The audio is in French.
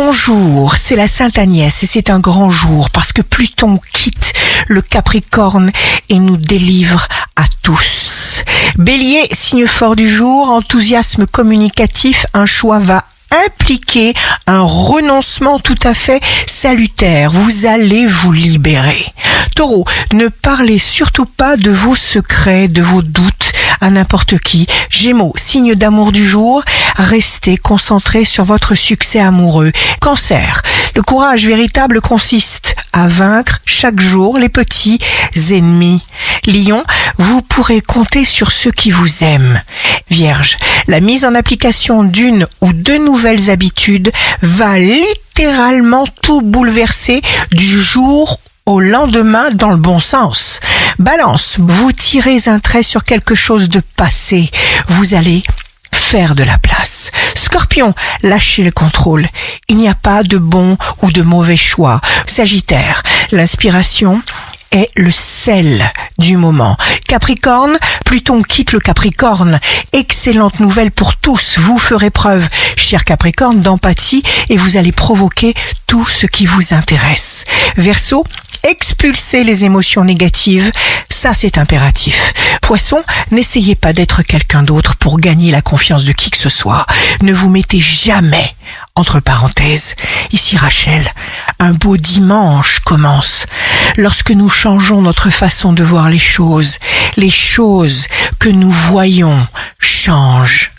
Bonjour, c'est la Sainte Agnès et c'est un grand jour parce que Pluton quitte le Capricorne et nous délivre à tous. Bélier, signe fort du jour, enthousiasme communicatif, un choix va impliquer un renoncement tout à fait salutaire. Vous allez vous libérer. Taureau, ne parlez surtout pas de vos secrets, de vos doutes à n'importe qui. Gémeaux, signe d'amour du jour, restez concentré sur votre succès amoureux. Cancer, le courage véritable consiste à vaincre chaque jour les petits ennemis. Lion, vous pourrez compter sur ceux qui vous aiment. Vierge, la mise en application d'une ou deux nouvelles habitudes va littéralement tout bouleverser du jour au lendemain dans le bon sens. Balance, vous tirez un trait sur quelque chose de passé. Vous allez faire de la place. Scorpion, lâchez le contrôle. Il n'y a pas de bon ou de mauvais choix. Sagittaire, l'inspiration est le sel du moment. Capricorne, Pluton quitte le Capricorne. Excellente nouvelle pour tous. Vous ferez preuve, cher Capricorne, d'empathie et vous allez provoquer tout ce qui vous intéresse. Verseau, expulser les émotions négatives, ça c'est impératif. Poisson, n'essayez pas d'être quelqu'un d'autre pour gagner la confiance de qui que ce soit. Ne vous mettez jamais entre parenthèses. Ici Rachel, un beau dimanche commence. Lorsque nous changeons notre façon de voir les choses, les choses que nous voyons changent.